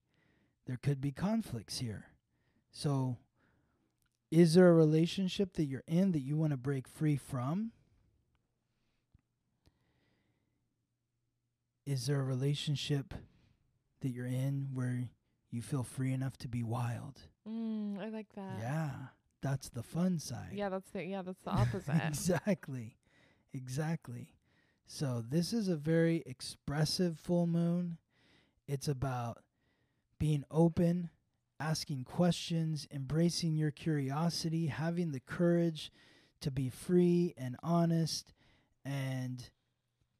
There could be conflicts here. So is there a relationship that you're in that you want to break free from? Is there a relationship that you're in where you feel free enough to be wild? Mm, I like that. yeah, that's the fun side. Yeah, that's the yeah, that's the <laughs> opposite. exactly. Exactly. So this is a very expressive full moon. It's about being open, asking questions, embracing your curiosity, having the courage to be free and honest and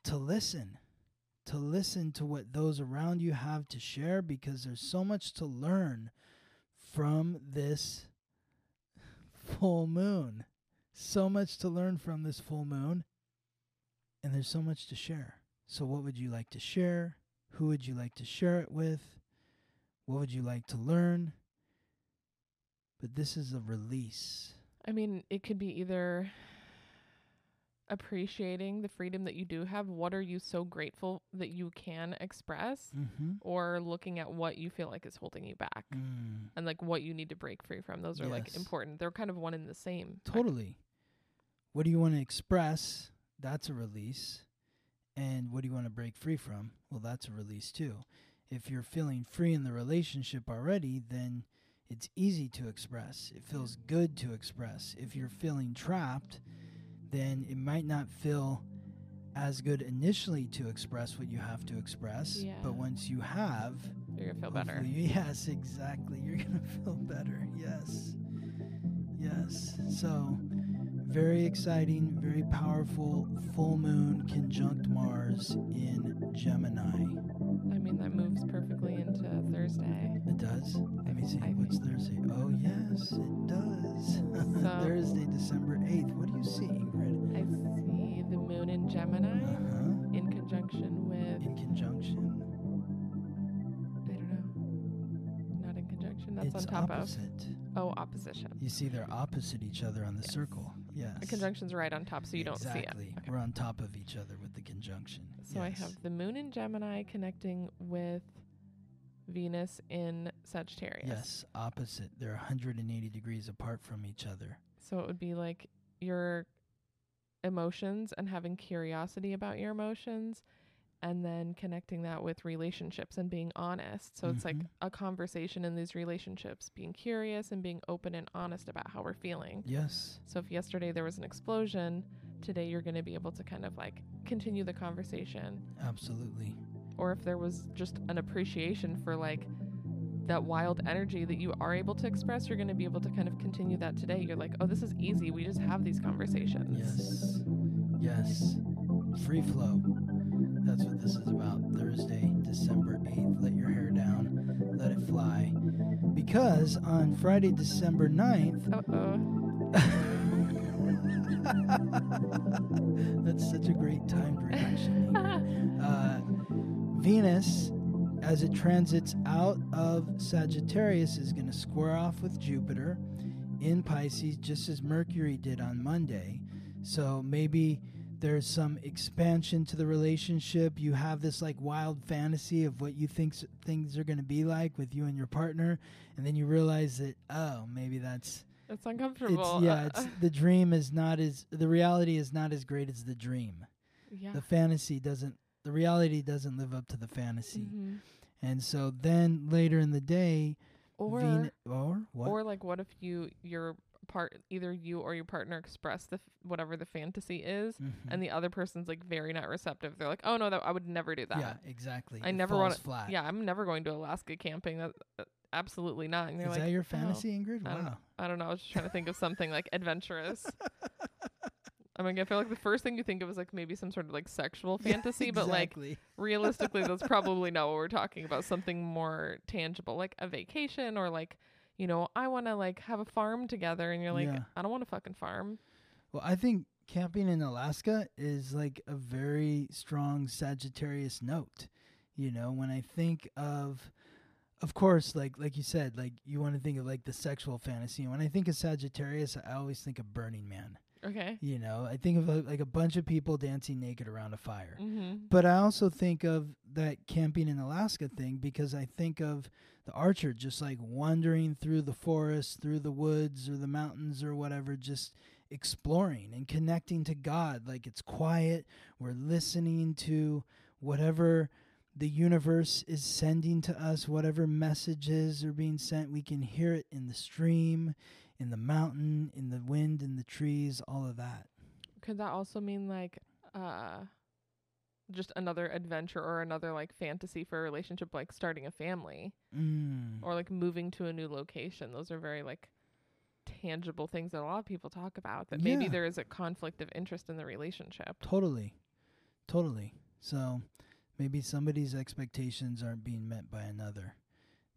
to listen. To listen to what those around you have to share because there's so much to learn from this full moon so much to learn from this full moon, and there's so much to share. So, what would you like to share? Who would you like to share it with? What would you like to learn? But this is a release. I mean, it could be either appreciating the freedom that you do have. What are you so grateful that you can express? Mm-hmm. Or looking at what you feel like is holding you back Mm, and like what you need to break free from. Those are like important. They're kind of one and the same. Totally. What do you want to express? That's a release. And what do you want to break free from? Well, that's a release too. If you're feeling free in the relationship already, then it's easy to express. It feels good to express. If you're feeling trapped, then it might not feel as good initially to express what you have to express. Yeah. But once you have, You're gonna feel better. <laughs> Yes, exactly. You're going <laughs> to feel better. Yes. Yes. So, very exciting, very powerful full moon conjunct Mars in Gemini. Mean, that moves perfectly into Thursday. It does? Let me see. I What's think- Thursday? Oh, yes, it does. <laughs> So- Thursday, December 8th. What do you see, Ingrid? I see the moon in Gemini Uh huh. in conjunction with In conjunction. I don't know. Not in conjunction. That's it's on top opposite. of. Oh, opposition. You see, they're opposite each other on the Yes. circle. Yes. The conjunction's right on top, so you don't see it. exactly. Okay. We're on top of each other with the conjunction. So I have the moon in Gemini connecting with Venus in Sagittarius. Yes, opposite. They're 180 degrees apart from each other. So it would be like your emotions and having curiosity about your emotions and then connecting that with relationships and being honest. So it's like Mhm. a conversation in these relationships, being curious and being open and honest about how we're feeling. Yes. So if yesterday there was an explosion, today you're going to be able to kind of like continue the conversation. Absolutely. Or if there was just an appreciation for like that wild energy that you are able to express, you're going to be able to kind of continue that today. You're like, oh, this is easy. We just have these conversations. Yes. Yes. Free flow. That's what this is about. Thursday, December 8th. Let your hair down. Let it fly. Because on Friday, December 9th, Uh oh. <laughs> <laughs> that's such a great timed reaction. <laughs> uh, Venus, as it transits out of Sagittarius, is going to square off with Jupiter in Pisces, just as Mercury did on Monday. So maybe there's some expansion to the relationship. You have this like wild fantasy of what you think things are going to be like with you and your partner, and then you realize that oh, maybe that's it's uncomfortable. it's yeah, it's <laughs> the dream is not as the reality is not as great as the dream yeah. the fantasy doesn't the reality doesn't live up to the fantasy Mhm. and so then later in the day Or Ven- or what or like what if you your part either you or your partner express the f- whatever the fantasy is Mhm. and the other person's like very not receptive. They're like, "Oh no, that I would never do that." yeah exactly I It never wanna- flat Yeah, I'm never going to Alaska camping. That uh, absolutely not. And is like, that your "Oh." fantasy ingrid I don't wow I don't know. I was just trying to think of something like adventurous. <laughs> I mean, I feel like the first thing you think of is like maybe some sort of like sexual Yeah, <laughs> fantasy, but like realistically, that's <laughs> probably not what we're talking about. Something more tangible, like a vacation or like, you know, I want to like have a farm together, and you're like, Yeah. I don't want a fucking farm. well i think camping in alaska is like a very strong sagittarius note you know when i think of of course like like you said like you want to think of like the sexual fantasy and when i think of sagittarius i always think of burning man Okay. You know, I think of a, like a bunch of people dancing naked around a fire. Mm-hmm. But I also think of that camping in Alaska thing because I think of the archer just like wandering through the forest, through the woods or the mountains or whatever, just exploring and connecting to God. Like it's quiet. We're listening to whatever the universe is sending to us, whatever messages are being sent. We can hear it in the stream, in the mountain, in the wind, in the trees, all of that. Could that also mean like, uh, just another adventure or another like fantasy for a relationship, like starting a family Mm. or like moving to a new location? Those are very like tangible things that a lot of people talk about. That maybe there is a conflict of interest in the relationship. Totally. Totally. So maybe somebody's expectations aren't being met by another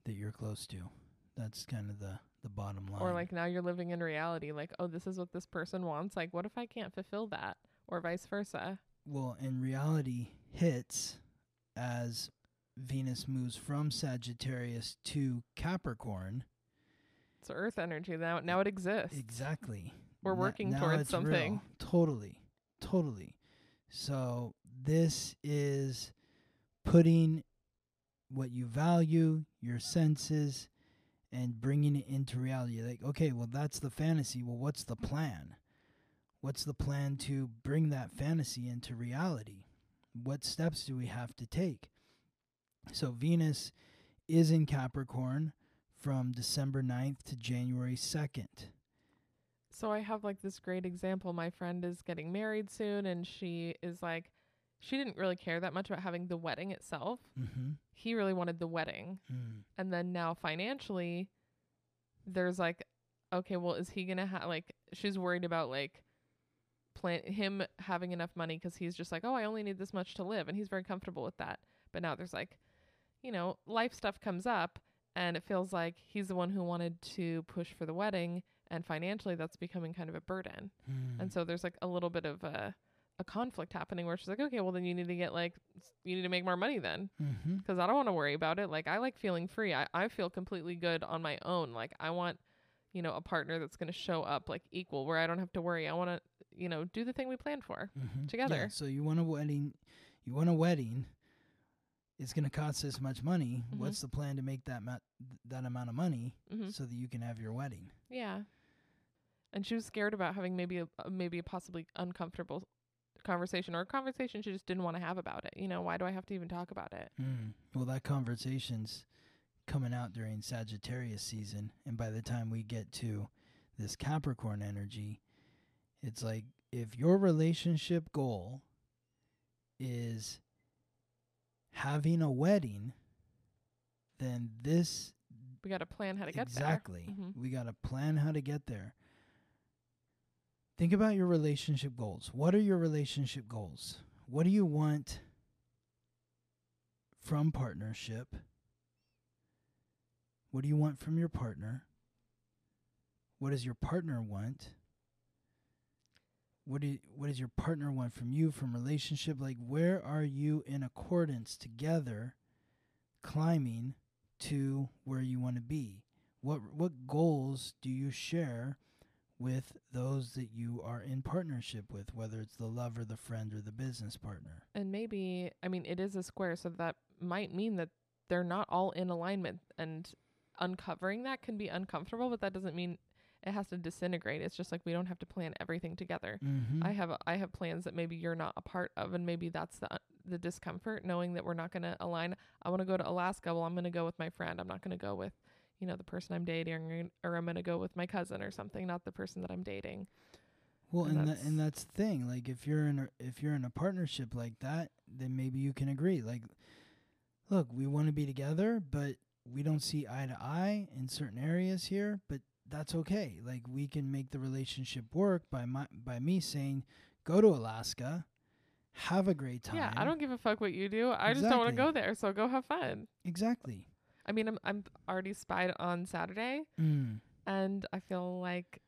that you're close to. That's kind of the the bottom line. Or like now you're living in reality, like, oh, this is what this person wants. Like, what if I can't fulfill that? Or vice versa. well, and reality hits as Venus moves from Sagittarius to Capricorn. It's earth energy now now it exists. Exactly. We're Na- working now towards it's something. real. Totally. Totally. So this is putting what you value, your senses, and bringing it into reality. Like, okay, well, that's the fantasy. Well, what's the plan? What's the plan to bring that fantasy into reality? What steps do we have to take? So, Venus is in Capricorn from December 9th to January 2nd. So I have like this great example. My friend is getting married soon and she is like she didn't really care that much about having the wedding itself. Mm-hmm. He really wanted the wedding. Mm. And then now financially there's like okay, well is he going to have like she's worried about like plan him having enough money cuz he's just like, "Oh, I only need this much to live." And he's very comfortable with that. But now there's like you know, life stuff comes up and it feels like he's the one who wanted to push for the wedding and financially that's becoming kind of a burden. Mm. And so there's like a little bit of a a conflict happening where she's like, okay, well then you need to get like you need to make more money then mm-hmm. because I don't want to worry about it. Like I like feeling free. I I feel completely good on my own. Like I want you know a partner that's going to show up like equal where I don't have to worry. I want to you know do the thing we planned for. Mm-hmm. together. Yeah, so you want a wedding, you want a wedding. It's going to cost this much money. Mhm. What's the plan to make that ma- that amount of money hmm so that you can have your wedding? Yeah. And she was scared about having maybe a maybe a possibly uncomfortable conversation or a conversation she just didn't want to have about it. You know, why do I have to even talk about it? Mm. Well, that conversation's coming out during Sagittarius season, and by the time we get to this Capricorn energy, it's like if your relationship goal is having a wedding, then this We got to plan how to get exactly. there. Mhm. We got to plan how to get there. Think about your relationship goals. What are your relationship goals? What do you want from partnership? What do you want from your partner? What does your partner want? What do you, what does your partner want from you from relationship? Like where are you in accordance together climbing to where you want to be? What what goals do you share with those that you are in partnership with, whether it's the lover, the friend, or the business partner? And maybe, I mean, it is a square, so that might mean that they're not all in alignment. And uncovering that can be uncomfortable, but that doesn't mean it has to disintegrate. It's just like we don't have to plan everything together. Mm-hmm. I have I have plans that maybe you're not a part of, and maybe that's the the discomfort knowing that we're not going to align. I want to go to Alaska. Well, I'm going to go with my friend. I'm not going to go with you know the person I'm dating, or, or I'm going to go with my cousin or something, not the person that I'm dating. Well, And and that's- tha- and that's the thing. Like, if you're in a if you're in a partnership like that, then maybe you can agree. Like, look, we want to be together, but we don't see eye to eye in certain areas here. But that's okay. Like, we can make the relationship work by my by me saying, go to Alaska, have a great time. Yeah, I don't give a fuck what you do. I just don't want to go there, so go have fun. exactly. I mean, I'm I'm already spied on Saturday, Mm. and I feel like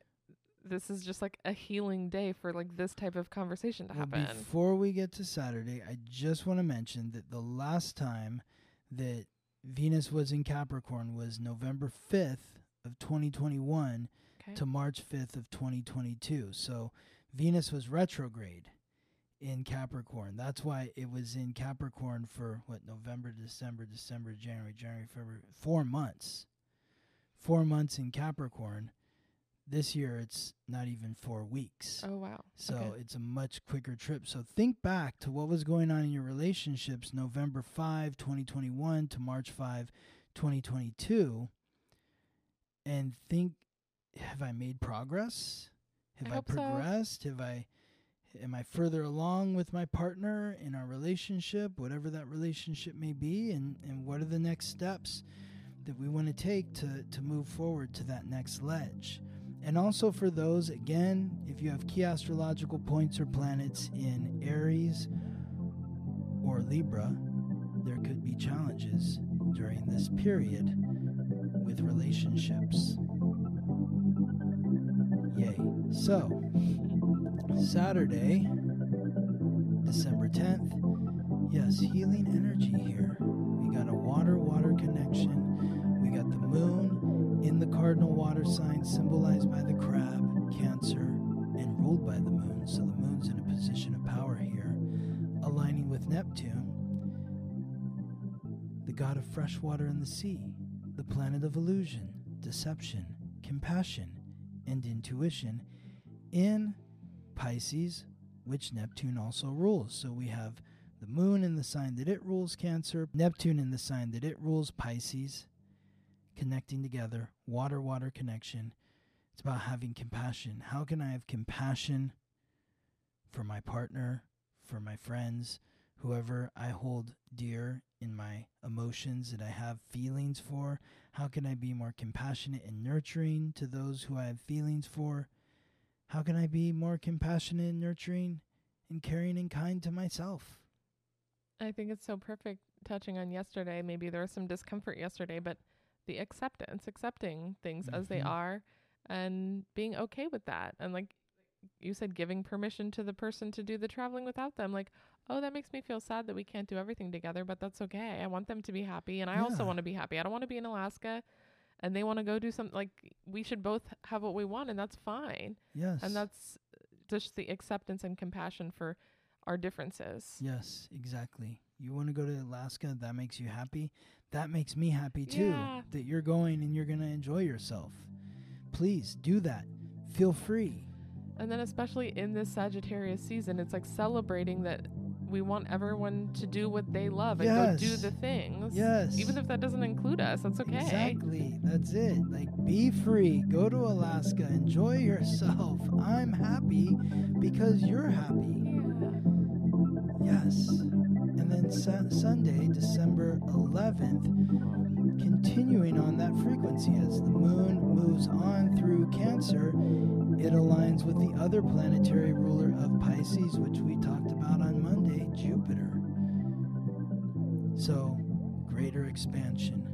this is just like a healing day for like this type of conversation to Well, happen. Before we get to Saturday, I just want to mention that the last time that Venus was in Capricorn was November 5th of 2021 Okay. to March 5th of 2022. So Venus was retrograde in Capricorn. That's why it was in Capricorn for what November, December, December, January, January, February, 4 months. 4 months in Capricorn. This year it's not even 4 weeks. oh wow. So okay. it's a much quicker trip. So think back to what was going on in your relationships November 5, 2021 to March 5, 2022 and think have I made progress? Have I I, hope so. progressed? Have I am I further along with my partner in our relationship, whatever that relationship may be and and what are the next steps that we want to take to to move forward to that next ledge? And also for those, again, if you have key astrological points or planets in Aries or Libra, there could be challenges during this period with relationships. Yay. So, Saturday, December 10th, yes, healing energy here. We got a water water connection. We got the moon in the cardinal water sign symbolized by the crab, Cancer, and ruled by the moon. So the moon's in a position of power here, aligning with Neptune, the god of fresh water and the sea, the planet of illusion, deception, compassion, and intuition in Pisces, which Neptune also rules. So we have the moon in the sign that it rules, Cancer, Neptune in the sign that it rules, Pisces, connecting together, water water connection. It's about having compassion. How can I have compassion for my partner, for my friends, whoever I hold dear in my emotions that I have feelings for? How can I be more compassionate and nurturing to those who I have feelings for? How can I be more compassionate and nurturing and caring and kind to myself? I think it's so perfect touching on yesterday. Maybe there was some discomfort yesterday, but the acceptance, accepting things as they Mhm. are and being okay with that. And like you said, giving permission to the person to do the traveling without them. Like, oh, that makes me feel sad that we can't do everything together, but that's okay. I want them to be happy and I also want to be happy. I don't want to be in Alaska and they want to go do something like we should both have what we want and that's fine. Yes. And that's uh, just the acceptance and compassion for our differences. Yes, exactly. You want to go to Alaska, that makes you happy. That makes me happy too. Yeah. That you're going and you're going to enjoy yourself. Please do that. Feel free. And then, especially in this Sagittarius season, it's like celebrating that we want everyone to do what they love and go do the things. Yes. Even if that doesn't include us, that's okay. Exactly. That's it. Like, be free. Go to Alaska. Enjoy yourself. I'm happy because you're happy. Yes. And then sa- Sunday, December 11th, continuing on that frequency as the moon moves on through Cancer, it aligns with the other planetary ruler of Pisces, which we talked about on Monday, Jupiter. So, greater expansion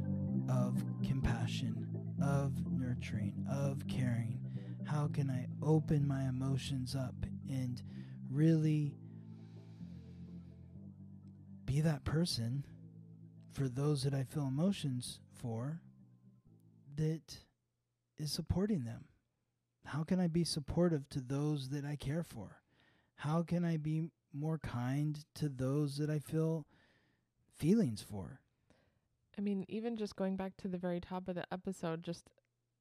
of compassion, of nurturing, of caring. How can I open my emotions up and really be that person for those that I feel emotions for that is supporting them? How can I be supportive to those that I care for? How can I be more kind to those that I feel feelings for? I mean, even just going back to the very top of the episode, just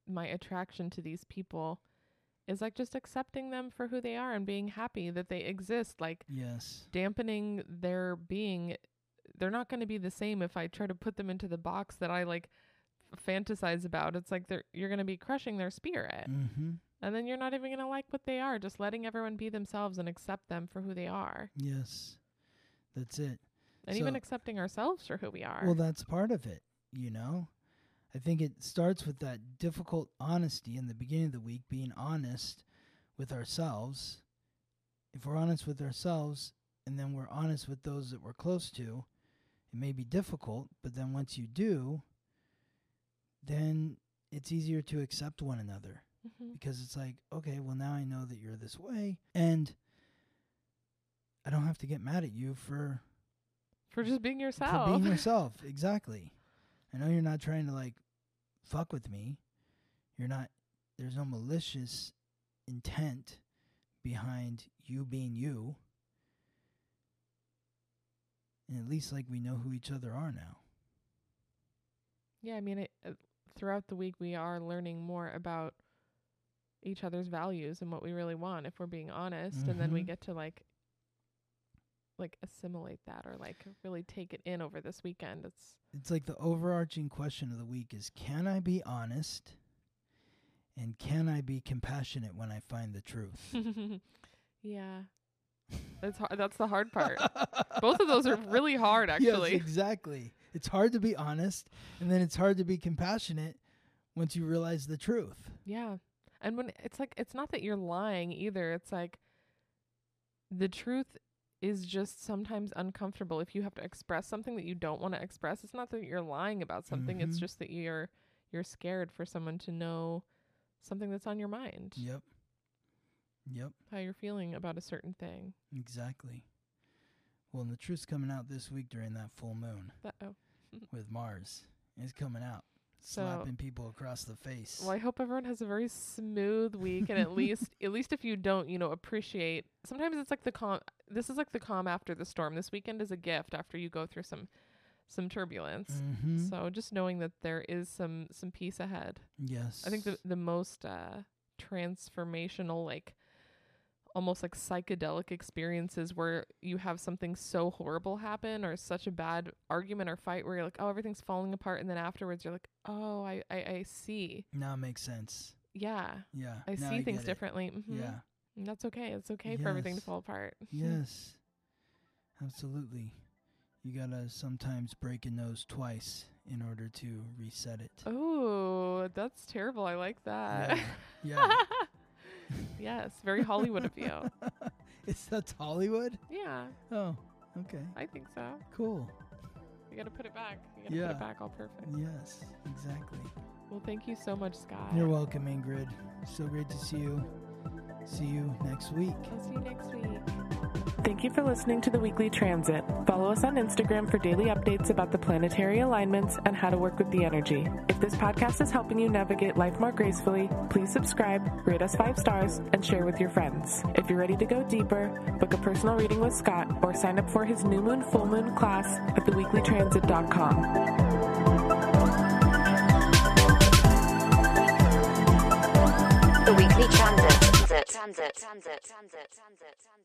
my attraction to these people is like just accepting them for who they are and being happy that they exist. Like Yes. dampening their being, they're not going to be the same if I try to put them into the box that I like fantasize about. It's like they're you're going to be crushing their spirit. Mm-hmm. And then you're not even going to like what they are, just letting everyone be themselves and accept them for who they are. Yes. That's it. And even accepting ourselves for who we are. Well, that's part of it, you know? I think it starts with that difficult honesty in the beginning of the week, being honest with ourselves. If we're honest with ourselves and then we're honest with those that we're close to, it may be difficult, but then once you do, then it's easier to accept one another Mhm. because it's like, okay, well, now I know that you're this way, and I don't have to get mad at you for for just being for yourself. being <laughs> yourself. Exactly. I know you're not trying to like fuck with me. You're not. There's no malicious intent behind you being you. And at least like we know who each other are now. Yeah, I mean, it, uh, throughout the week we are learning more about each other's values and what we really want if we're being honest, and then we Mhm. get to like like assimilate that or like really take it in over this weekend. It's It's like the overarching question of the week is can I be honest and can I be compassionate when I find the truth? <laughs> yeah. That's hard. That's the hard part. Both of those are really hard, <laughs> actually. Yes, exactly. It's hard to be honest, and then it's hard to be compassionate once you realize the truth. Yeah. And when it's like it's not that you're lying either. It's like the truth is just sometimes uncomfortable if you have to express something that you don't want to express. It's not that you're lying about something. It's Mhm. just that you're you're scared for someone to know something that's on your mind. Yep. Yep, How you're feeling about a certain thing. exactly. Well, and the truth's coming out this week during that full moon But, oh. <laughs> with Mars. It's coming out, So- slapping people across the face. Well, I hope everyone has a very smooth week, and at <laughs> least, at least if you don't, you know, appreciate. Sometimes it's like the calm. This is like the calm after the storm. This weekend is a gift after you go through some, some turbulence. mm-hmm. So just knowing that there is some some peace ahead. yes. I think the the most uh, transformational, like almost like psychedelic experiences where you have something so horrible happen or such a bad argument or fight where you're like, oh, everything's falling apart, and then afterwards you're like, oh, I I, I see. now it makes sense. Yeah, Yeah. I now see things get it. differently. hmm Yeah. And that's okay. It's okay for everything to fall apart. <laughs> Yes. Absolutely. You gotta sometimes break a nose twice in order to reset it. Oh, that's terrible. I like that. Yeah. <laughs> yes, very Hollywood of you. <laughs> Is that Hollywood? Yeah, Oh, okay. I think so. Cool. You gotta put it back. You gotta put Yeah. it back all perfect. Yes, exactly. Well, thank you so much, Scott. You're welcome, Ingrid. So great to see you. See you next week. I'll see you next week. Thank you for listening to the Weekly Transit. Follow us on Instagram for daily updates about the planetary alignments and how to work with the energy. If this podcast is helping you navigate life more gracefully, please subscribe, rate us five stars, and share with your friends. If you're ready to go deeper, book a personal reading with Scott or sign up for his new moon, full moon class at theweeklytransit.com. The Weekly Transit. transit. Transit. Transit. Transit.